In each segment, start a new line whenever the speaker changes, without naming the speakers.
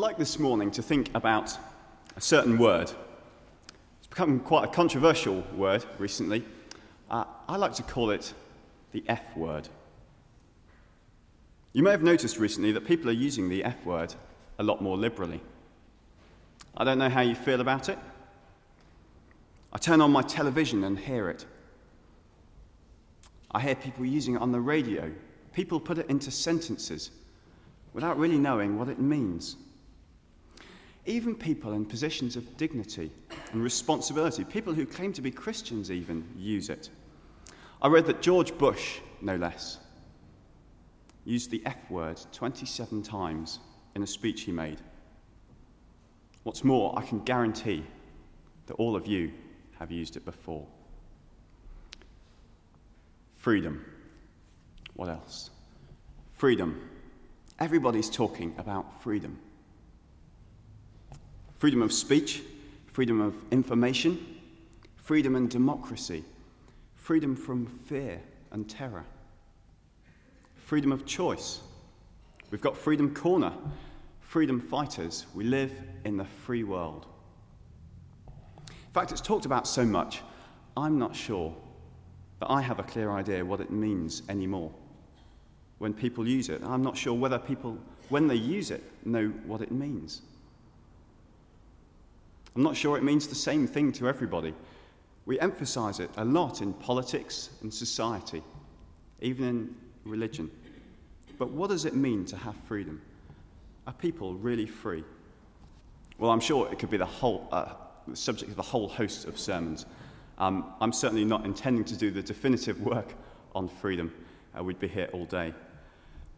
I'd like this morning to think about a certain word. It's become quite a controversial word recently. Uh, I like to call it the F word. You may have noticed recently that people are using the F word a lot more liberally. I don't know how you feel about it. I turn on my television and hear it. I hear people using it on the radio. People put it into sentences without really knowing what it means. Even people in positions of dignity and responsibility, people who claim to be Christians, even use it. I read that George Bush, no less, used the F word 27 times in a speech he made. What's more, I can guarantee that all of you have used it before. Freedom. What else? Freedom. Everybody's talking about freedom freedom of speech, freedom of information, freedom and democracy, freedom from fear and terror, freedom of choice. We've got Freedom Corner, freedom fighters. We live in the free world. In fact, it's talked about so much, I'm not sure that I have a clear idea what it means anymore when people use it. I'm not sure whether people, when they use it, know what it means. I'm not sure it means the same thing to everybody. We emphasize it a lot in politics and society, even in religion. But what does it mean to have freedom? Are people really free? Well, I'm sure it could be the whole uh, subject of a whole host of sermons. Um, I'm certainly not intending to do the definitive work on freedom. Uh, we'd be here all day.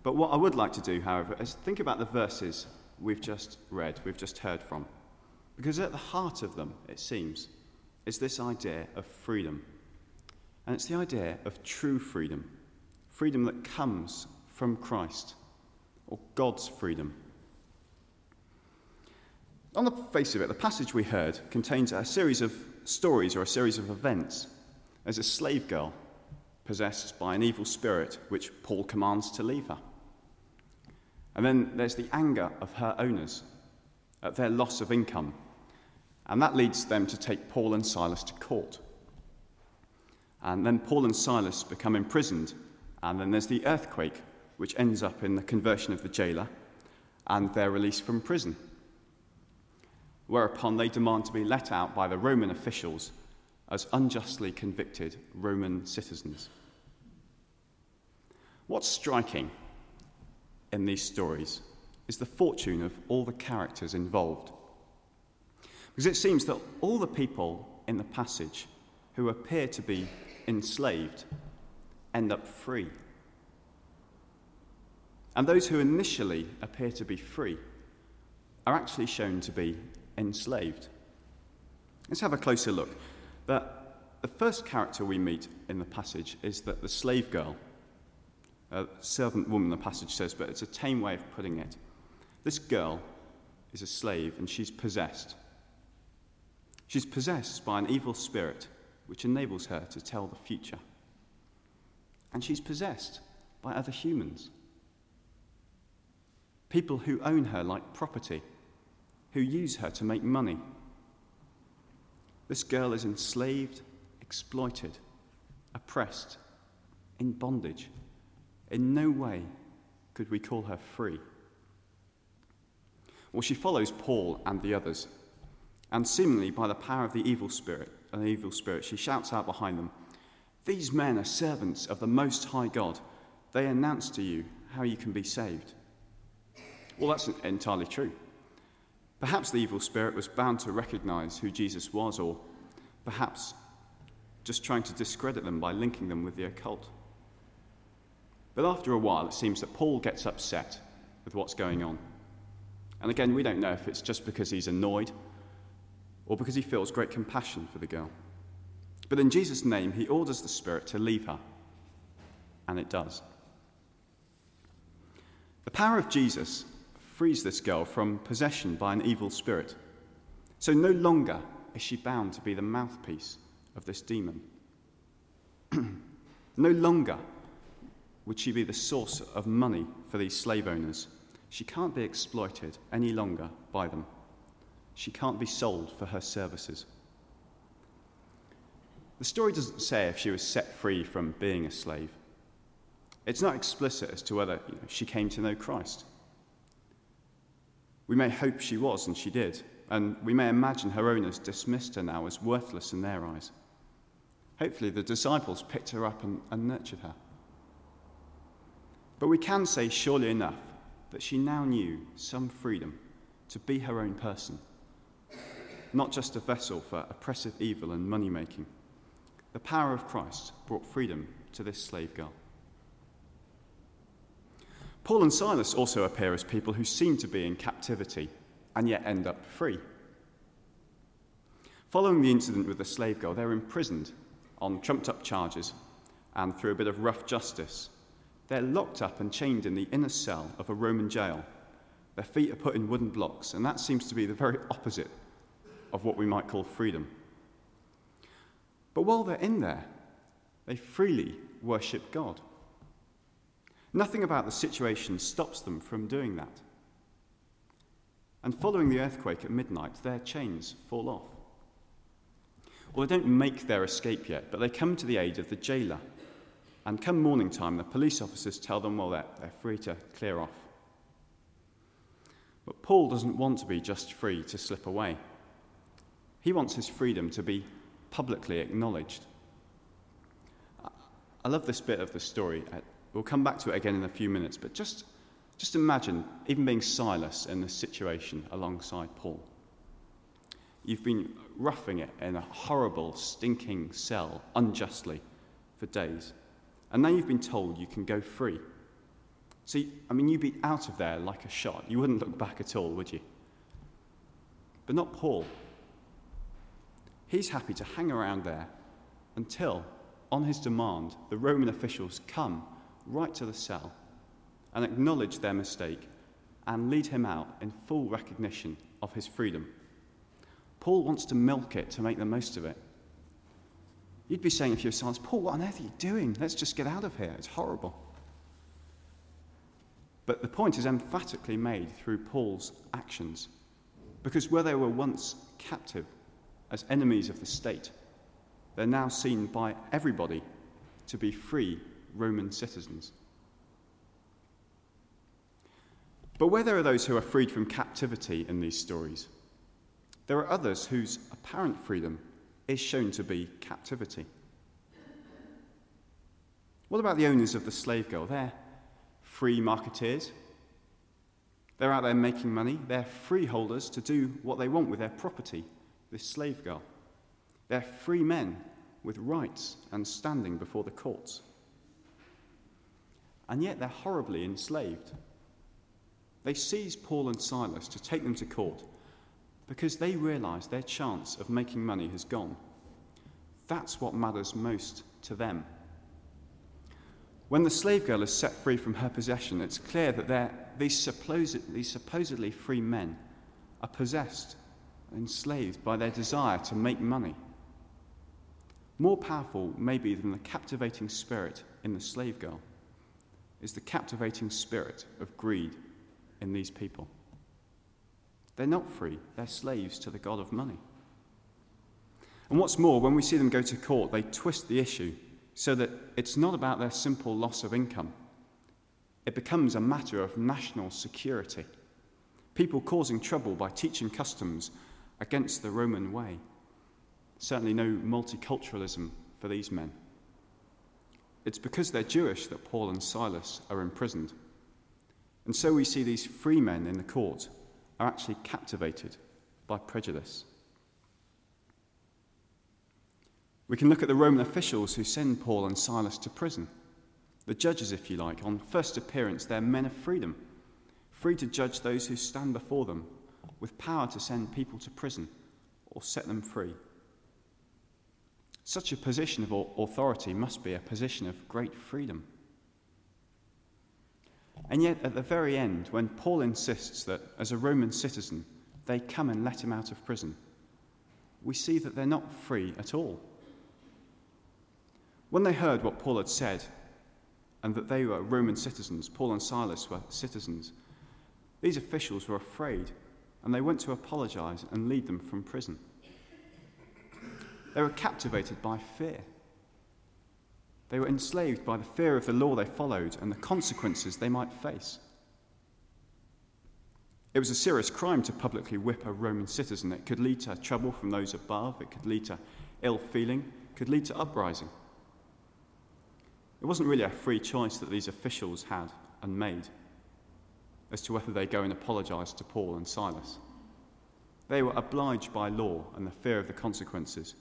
But what I would like to do, however, is think about the verses we've just read, we've just heard from. Because at the heart of them, it seems, is this idea of freedom. And it's the idea of true freedom freedom that comes from Christ, or God's freedom. On the face of it, the passage we heard contains a series of stories or a series of events. There's a slave girl possessed by an evil spirit, which Paul commands to leave her. And then there's the anger of her owners at their loss of income and that leads them to take Paul and Silas to court. And then Paul and Silas become imprisoned. And then there's the earthquake, which ends up in the conversion of the jailer and their release from prison. Whereupon they demand to be let out by the Roman officials as unjustly convicted Roman citizens. What's striking in these stories is the fortune of all the characters involved. Because it seems that all the people in the passage who appear to be enslaved end up free. And those who initially appear to be free are actually shown to be enslaved. Let's have a closer look. The, the first character we meet in the passage is that the slave girl, a servant woman, the passage says, but it's a tame way of putting it. This girl is a slave and she's possessed. She's possessed by an evil spirit which enables her to tell the future. And she's possessed by other humans. People who own her like property, who use her to make money. This girl is enslaved, exploited, oppressed, in bondage. In no way could we call her free. Well, she follows Paul and the others and seemingly by the power of the evil spirit, an evil spirit, she shouts out behind them, These men are servants of the Most High God. They announce to you how you can be saved. Well, that's entirely true. Perhaps the evil spirit was bound to recognize who Jesus was, or perhaps just trying to discredit them by linking them with the occult. But after a while, it seems that Paul gets upset with what's going on. And again, we don't know if it's just because he's annoyed or because he feels great compassion for the girl. But in Jesus' name, he orders the Spirit to leave her, and it does. The power of Jesus frees this girl from possession by an evil spirit. So no longer is she bound to be the mouthpiece of this demon. no longer would she be the source of money for these slave owners. She can't be exploited any longer by them. She can't be sold for her services. The story doesn't say if she was set free from being a slave. It's not explicit as to whether you know, she came to know Christ. We may hope she was, and she did, and we may imagine her owners dismissed her now as worthless in their eyes. Hopefully, the disciples picked her up and, and nurtured her. But we can say, surely enough, that she now knew some freedom to be her own person, not just a vessel for oppressive evil and money making. The power of Christ brought freedom to this slave girl. Paul and Silas also appear as people who seem to be in captivity and yet end up free. Following the incident with the slave girl, they're imprisoned on trumped up charges and through a bit of rough justice. They're locked up and chained in the inner cell of a Roman jail. Their feet are put in wooden blocks, and that seems to be the very opposite of what we might call freedom. But while they're in there, they freely worship God. Nothing about the situation stops them from doing that. And following the earthquake at midnight, their chains fall off. Well, they don't make their escape yet, but they come to the aid of the jailer. And come morning time, the police officers tell them, well, they're, they're free to clear off. But Paul doesn't want to be just free to slip away. He wants his freedom to be publicly acknowledged. I love this bit of the story. Uh, we'll come back to it again in a few minutes, but just, just imagine even being Silas in this situation alongside Paul. You've been roughing it in a horrible, stinking cell unjustly for days. And now you've been told you can go free. See, I mean, you'd be out of there like a shot. You wouldn't look back at all, would you? But not Paul. He's happy to hang around there until, on his demand, the Roman officials come right to the cell and acknowledge their mistake and lead him out in full recognition of his freedom. Paul wants to milk it to make the most of it. You'd be saying if you're Silas, Paul, what on earth are you doing? Let's just get out of here. It's horrible. But the point is emphatically made through Paul's actions. Because where they were once captive as enemies of the state, they're now seen by everybody to be free Roman citizens. But where there are those who are freed from captivity in these stories, there are others whose apparent freedom is shown to be captivity. What about the owners of the slave girl? They're free marketeers. They're out there making money. They're freeholders to do what they want with their property, this slave girl. They're free men with rights and standing before the courts. And yet they're horribly enslaved. They seize Paul and Silas to take them to court because they realize their chance of making money has gone. That's what matters most to them. When the slave girl is set free from her possession, it's clear that these, supposed, these supposedly free men are possessed, enslaved by their desire to make money. More powerful, maybe, than the captivating spirit in the slave girl is the captivating spirit of greed in these people. They're not free, they're slaves to the God of money. And what's more, when we see them go to court, they twist the issue so that it's not about their simple loss of income. It becomes a matter of national security. People causing trouble by teaching customs against the Roman way. Certainly no multiculturalism for these men. It's because they're Jewish that Paul and Silas are imprisoned. And so we see these free men in the court are actually captivated by prejudice. We can look at the Roman officials who send Paul and Silas to prison. The judges, if you like, on first appearance, they're men of freedom, free to judge those who stand before them, with power to send people to prison or set them free. Such a position of authority must be a position of great freedom. And yet, at the very end, when Paul insists that as a Roman citizen they come and let him out of prison, we see that they're not free at all. When they heard what Paul had said, and that they were Roman citizens, Paul and Silas were citizens, These officials were afraid, and they went to apologize and lead them from prison. They were captivated by fear. They were enslaved by the fear of the law they followed and the consequences they might face. It was a serious crime to publicly whip a Roman citizen. It could lead to trouble from those above, it could lead to ill feeling, could lead to uprising. It wasn't really a free choice that these officials had and made as to whether they go and apologize to Paul and Silas. They were obliged by law and the fear of the consequences.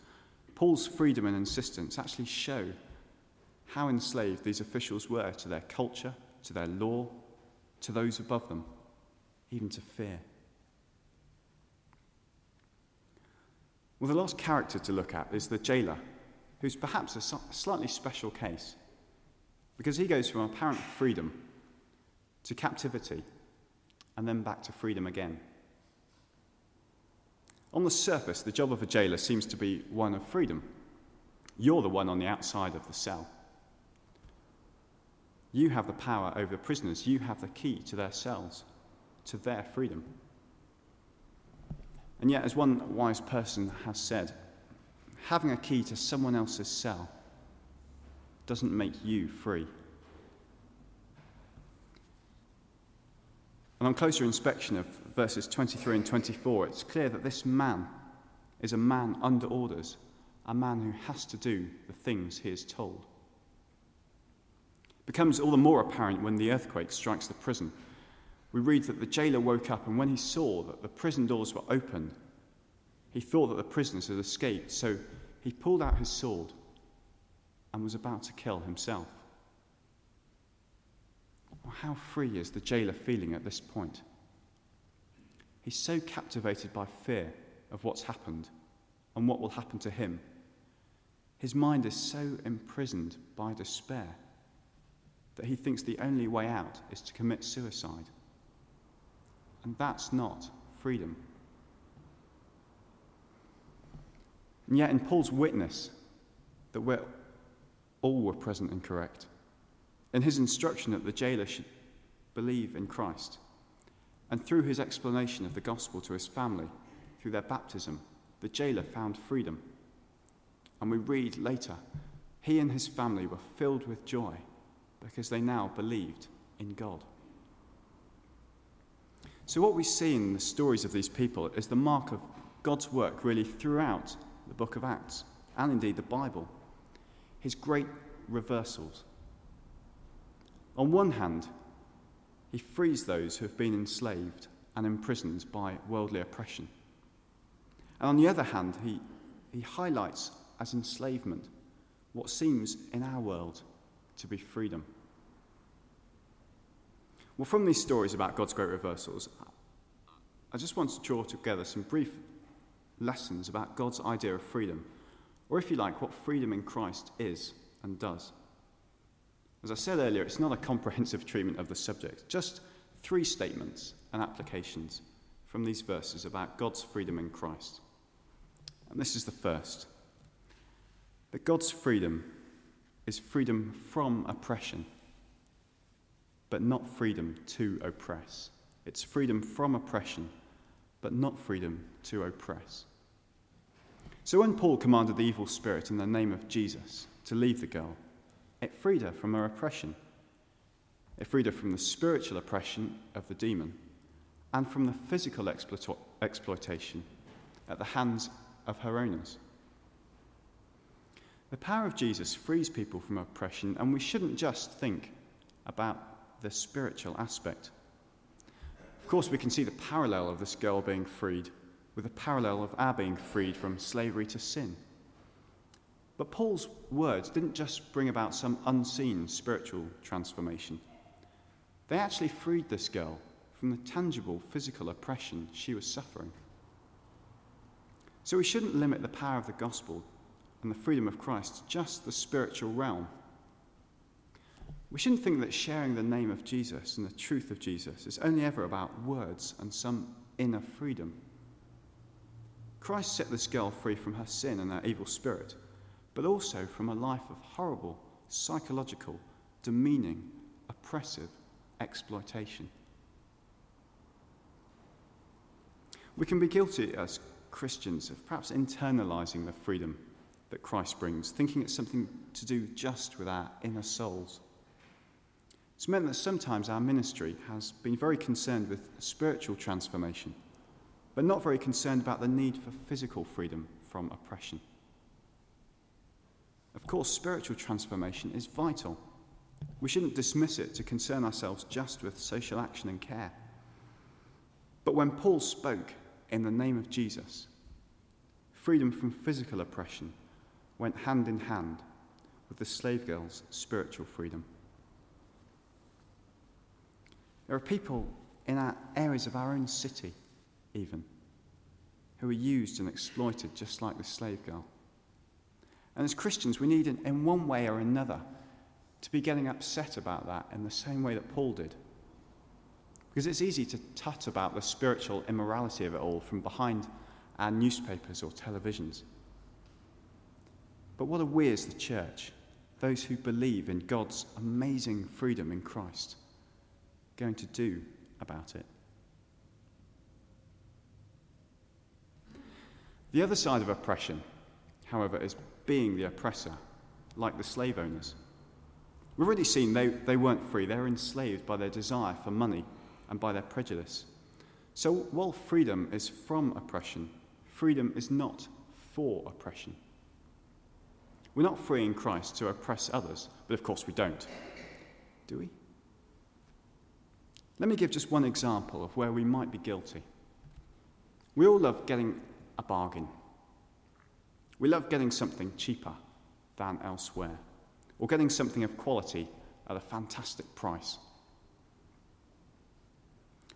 Paul's freedom and insistence actually show how enslaved these officials were to their culture, to their law, to those above them, even to fear. Well, the last character to look at is the jailer, who's perhaps a slightly special case because he goes from apparent freedom to captivity and then back to freedom again. On the surface, the job of a jailer seems to be one of freedom. You're the one on the outside of the cell. You have the power over the prisoners. You have the key to their cells, to their freedom. And yet, as one wise person has said, having a key to someone else's cell doesn't make you free. And on closer inspection of verses 23 and 24, it's clear that this man is a man under orders, a man who has to do the things he is told. Becomes all the more apparent when the earthquake strikes the prison. We read that the jailer woke up, and when he saw that the prison doors were opened, he thought that the prisoners had escaped, so he pulled out his sword and was about to kill himself. Well, how free is the jailer feeling at this point? He's so captivated by fear of what's happened and what will happen to him. His mind is so imprisoned by despair that he thinks the only way out is to commit suicide. And that's not freedom. And yet, in Paul's witness, that we're all were present and correct. In his instruction that the jailer should believe in Christ, and through his explanation of the gospel to his family, through their baptism, the jailer found freedom. And we read later, he and his family were filled with joy because they now believed in God. So, what we see in the stories of these people is the mark of God's work really throughout the book of Acts and indeed the Bible his great reversals. On one hand, he frees those who have been enslaved and imprisoned by worldly oppression. And on the other hand, he, he highlights as enslavement what seems in our world to be freedom. Well, from these stories about God's great reversals, I just want to draw together some brief lessons about God's idea of freedom or if you like, what freedom in Christ is and does. As I said earlier, it's not a comprehensive treatment of the subject, just three statements and applications from these verses about God's freedom in Christ. And this is the first that God's freedom is freedom from oppression, but not freedom to oppress. It's freedom from oppression, but not freedom to oppress. So when Paul commanded the evil spirit in the name of Jesus to leave the girl, it freed her from her oppression. It freed her from the spiritual oppression of the demon and from the physical exploit- exploitation at the hands of her owners. The power of Jesus frees people from oppression, and we shouldn't just think about the spiritual aspect. Of course, we can see the parallel of this girl being freed with the parallel of our being freed from slavery to sin. But Paul's words didn't just bring about some unseen spiritual transformation, they actually freed this girl from the tangible physical oppression she was suffering. So we shouldn't limit the power of the gospel and the freedom of Christ just the spiritual realm. We shouldn't think that sharing the name of Jesus and the truth of Jesus is only ever about words and some inner freedom. Christ set this girl free from her sin and her evil spirit, but also from a life of horrible, psychological, demeaning, oppressive exploitation. We can be guilty as Christians of perhaps internalizing the freedom that Christ brings, thinking it's something to do just with our inner souls. It's meant that sometimes our ministry has been very concerned with spiritual transformation, but not very concerned about the need for physical freedom from oppression. Of course, spiritual transformation is vital. We shouldn't dismiss it to concern ourselves just with social action and care. But when Paul spoke in the name of Jesus, freedom from physical oppression went hand in hand with the slave girl's spiritual freedom. There are people in our areas of our own city, even, who are used and exploited just like the slave girl. And as Christians, we need, in, one way or another, to be getting upset about that in the same way that Paul did. Because it's easy to tut about the spiritual immorality of it all from behind our newspapers or televisions. But what are we as the church, those who believe in God's amazing freedom in Christ, going to do about it? The other side of oppression, however, is being the oppressor, like the slave owners. We've already seen they, they weren't free, they were enslaved by their desire for money and by their prejudice. So while freedom is from oppression, freedom is not for oppression. We're not free in Christ to oppress others, but of course we don't. Do we? Let me give just one example of where we might be guilty. We all love getting a bargain. We love getting something cheaper than elsewhere, or getting something of quality at a fantastic price.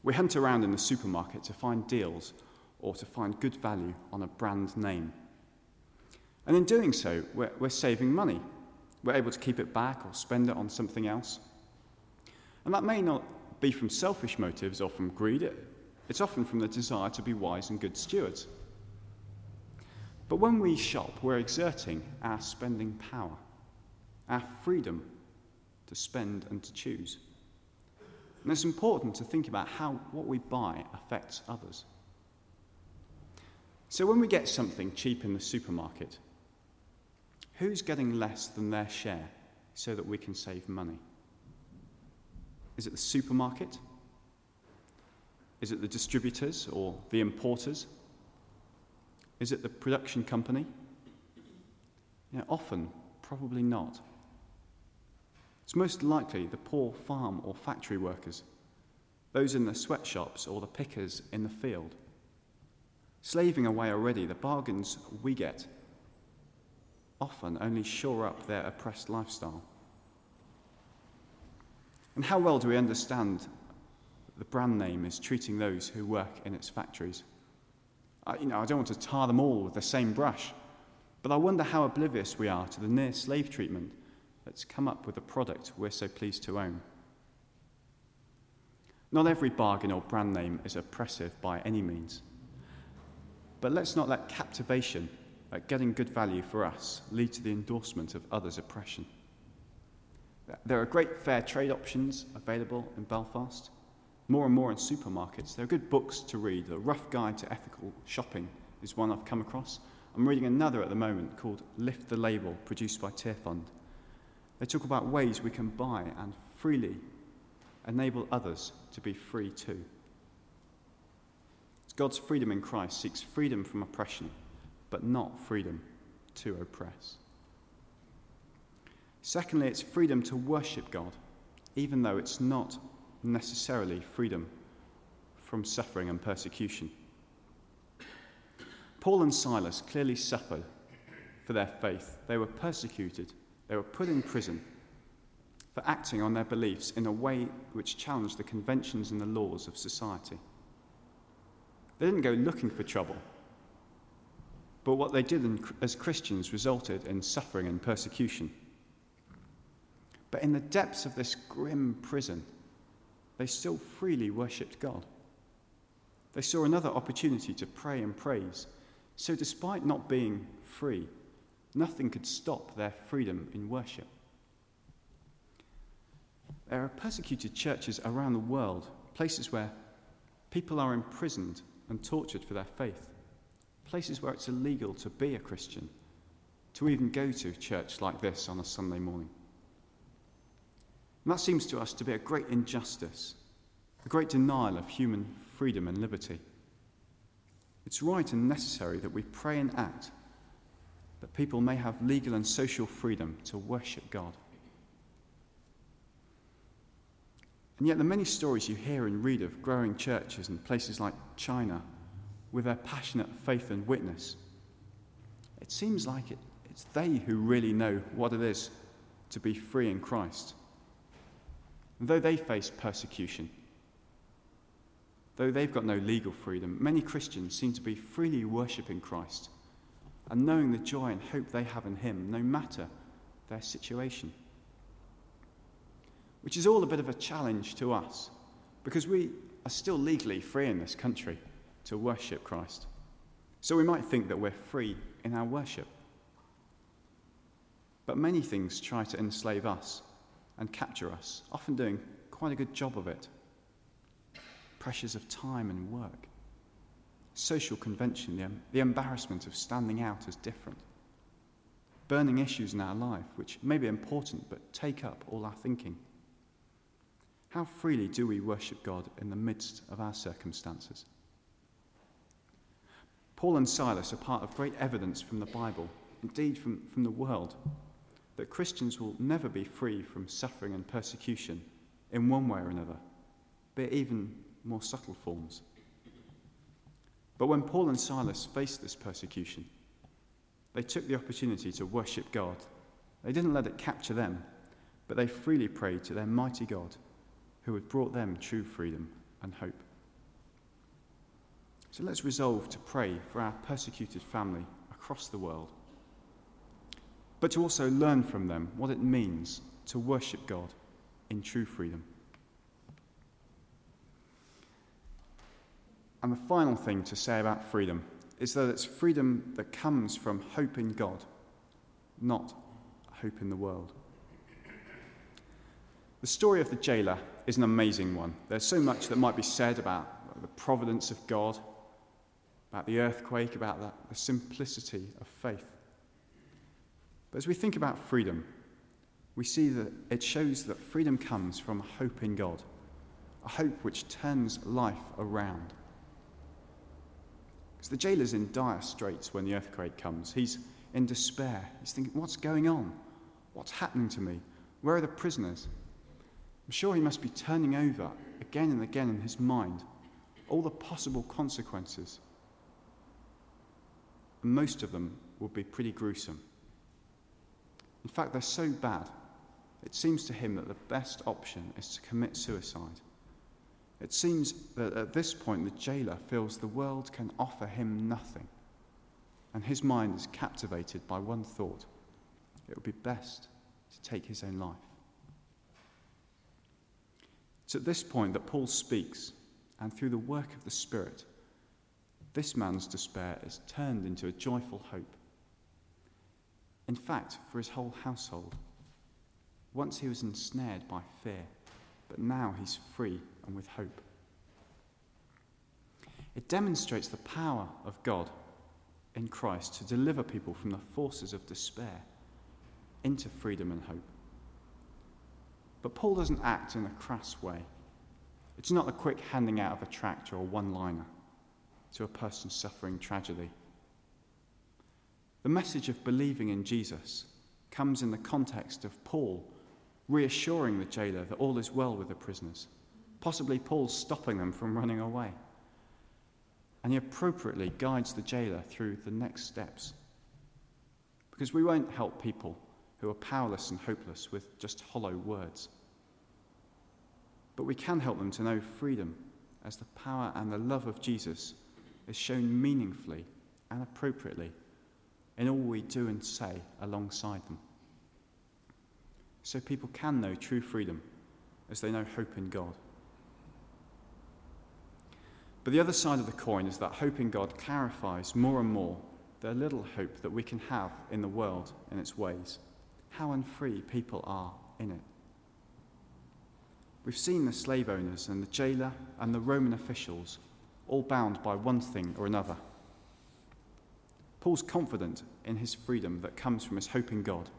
We hunt around in the supermarket to find deals or to find good value on a brand name. And in doing so, we're, we're saving money. We're able to keep it back or spend it on something else. And that may not be from selfish motives or from greed, it's often from the desire to be wise and good stewards. But when we shop, we're exerting our spending power, our freedom to spend and to choose. And it's important to think about how what we buy affects others. So when we get something cheap in the supermarket, who's getting less than their share so that we can save money? Is it the supermarket? Is it the distributors or the importers? Is it the production company? You know, often, probably not. It's most likely the poor farm or factory workers, those in the sweatshops or the pickers in the field. Slaving away already, the bargains we get often only shore up their oppressed lifestyle. And how well do we understand the brand name is treating those who work in its factories? I, you know, I don't want to tar them all with the same brush, but I wonder how oblivious we are to the near slave treatment that's come up with a product we're so pleased to own. Not every bargain or brand name is oppressive by any means. But let's not let captivation getting good value for us lead to the endorsement of others' oppression. There are great fair trade options available in Belfast, more and more in supermarkets. There are good books to read. The Rough Guide to Ethical Shopping is one I've come across. I'm reading another at the moment called Lift the Label, produced by Tearfund. They talk about ways we can buy and freely enable others to be free too. God's freedom in Christ seeks freedom from oppression, but not freedom to oppress. Secondly, it's freedom to worship God, even though it's not necessarily freedom from suffering and persecution. Paul and Silas clearly suffered for their faith. They were persecuted they were put in prison for acting on their beliefs in a way which challenged the conventions and the laws of society. They didn't go looking for trouble, but what they did as Christians resulted in suffering and persecution. But in the depths of this grim prison, they still freely worshipped God. They saw another opportunity to pray and praise. So, despite not being free, Nothing could stop their freedom in worship. There are persecuted churches around the world, places where people are imprisoned and tortured for their faith, places where it's illegal to be a Christian, to even go to church like this on a Sunday morning. And that seems to us to be a great injustice, a great denial of human freedom and liberty. It's right and necessary that we pray and act that people may have legal and social freedom to worship God. And yet, the many stories you hear and read of growing churches in places like China with their passionate faith and witness, it seems like it, it's they who really know what it is to be free in Christ. And though they face persecution, though they've got no legal freedom, many Christians seem to be freely worshipping Christ and knowing the joy and hope they have in Him, no matter their situation. Which is all a bit of a challenge to us because we are still legally free in this country to worship Christ. So we might think that we're free in our worship. But many things try to enslave us and capture us, often doing quite a good job of it. Pressures of time and work, social convention, the, embarrassment of standing out as different, burning issues in our life, which may be important but take up all our thinking. How freely do we worship God in the midst of our circumstances? Paul and Silas are part of great evidence from the Bible, indeed from, from the world, that Christians will never be free from suffering and persecution in one way or another, be even more subtle forms. But when Paul and Silas faced this persecution, they took the opportunity to worship God. They didn't let it capture them, but they freely prayed to their mighty God who had brought them true freedom and hope. So let's resolve to pray for our persecuted family across the world, but to also learn from them what it means to worship God in true freedom. And the final thing to say about freedom is that it's freedom that comes from hope in God, not hope in the world. The story of the jailer is an amazing one. There's so much that might be said about the providence of God, about the earthquake, about the, the simplicity of faith. But as we think about freedom, we see that it shows that freedom comes from hope in God, a hope which turns life around. Because the jailer's in dire straits when the earthquake comes. He's in despair. He's thinking, what's going on? What's happening to me? Where are the prisoners? I'm sure he must be turning over again and again in his mind all the possible consequences. And most of them will be pretty gruesome. In fact, they're so bad, it seems to him that the best option is to commit suicide. It seems that at this point the jailer feels the world can offer him nothing, and his mind is captivated by one thought it would be best to take his own life. It's at this point that Paul speaks, and through the work of the Spirit, this man's despair is turned into a joyful hope. In fact, for his whole household. Once he was ensnared by fear, but now he's free and with hope. It demonstrates the power of God in Christ to deliver people from the forces of despair into freedom and hope. But Paul doesn't act in a crass way. It's not a quick handing out of a tract or a one liner to a person suffering tragedy. The message of believing in Jesus comes in the context of Paul reassuring the jailer that all is well with the prisoners, possibly Paul stopping them from running away. And he appropriately guides the jailer through the next steps. Because we won't help people who are powerless and hopeless with just hollow words. But we can help them to know freedom as the power and the love of Jesus is shown meaningfully and appropriately in all we do and say alongside them. So people can know true freedom as they know hope in God. But the other side of the coin is that hope in God clarifies more and more the little hope that we can have in the world and its ways, how unfree people are in it. We've seen the slave owners and the jailer and the Roman officials all bound by one thing or another. Paul's confident in his freedom that comes from his hope in God.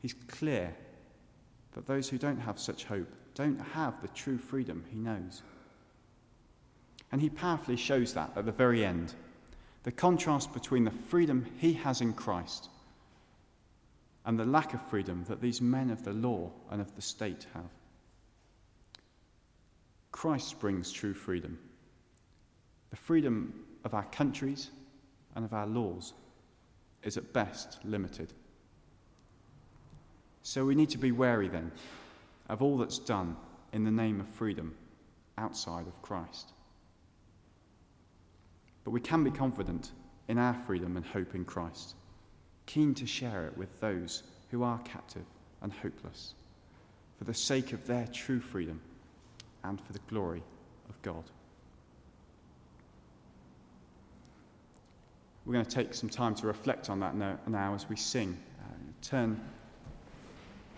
He's clear that those who don't have such hope don't have the true freedom he knows. And he powerfully shows that at the very end the contrast between the freedom he has in Christ and the lack of freedom that these men of the law and of the state have. Christ brings true freedom the freedom of our countries and of our laws is at best limited. So we need to be wary then of all that's done in the name of freedom outside of Christ. But we can be confident in our freedom and hope in Christ, keen to share it with those who are captive and hopeless, for the sake of their true freedom and for the glory of God. We're going to take some time to reflect on that now, as we sing. Uh, turn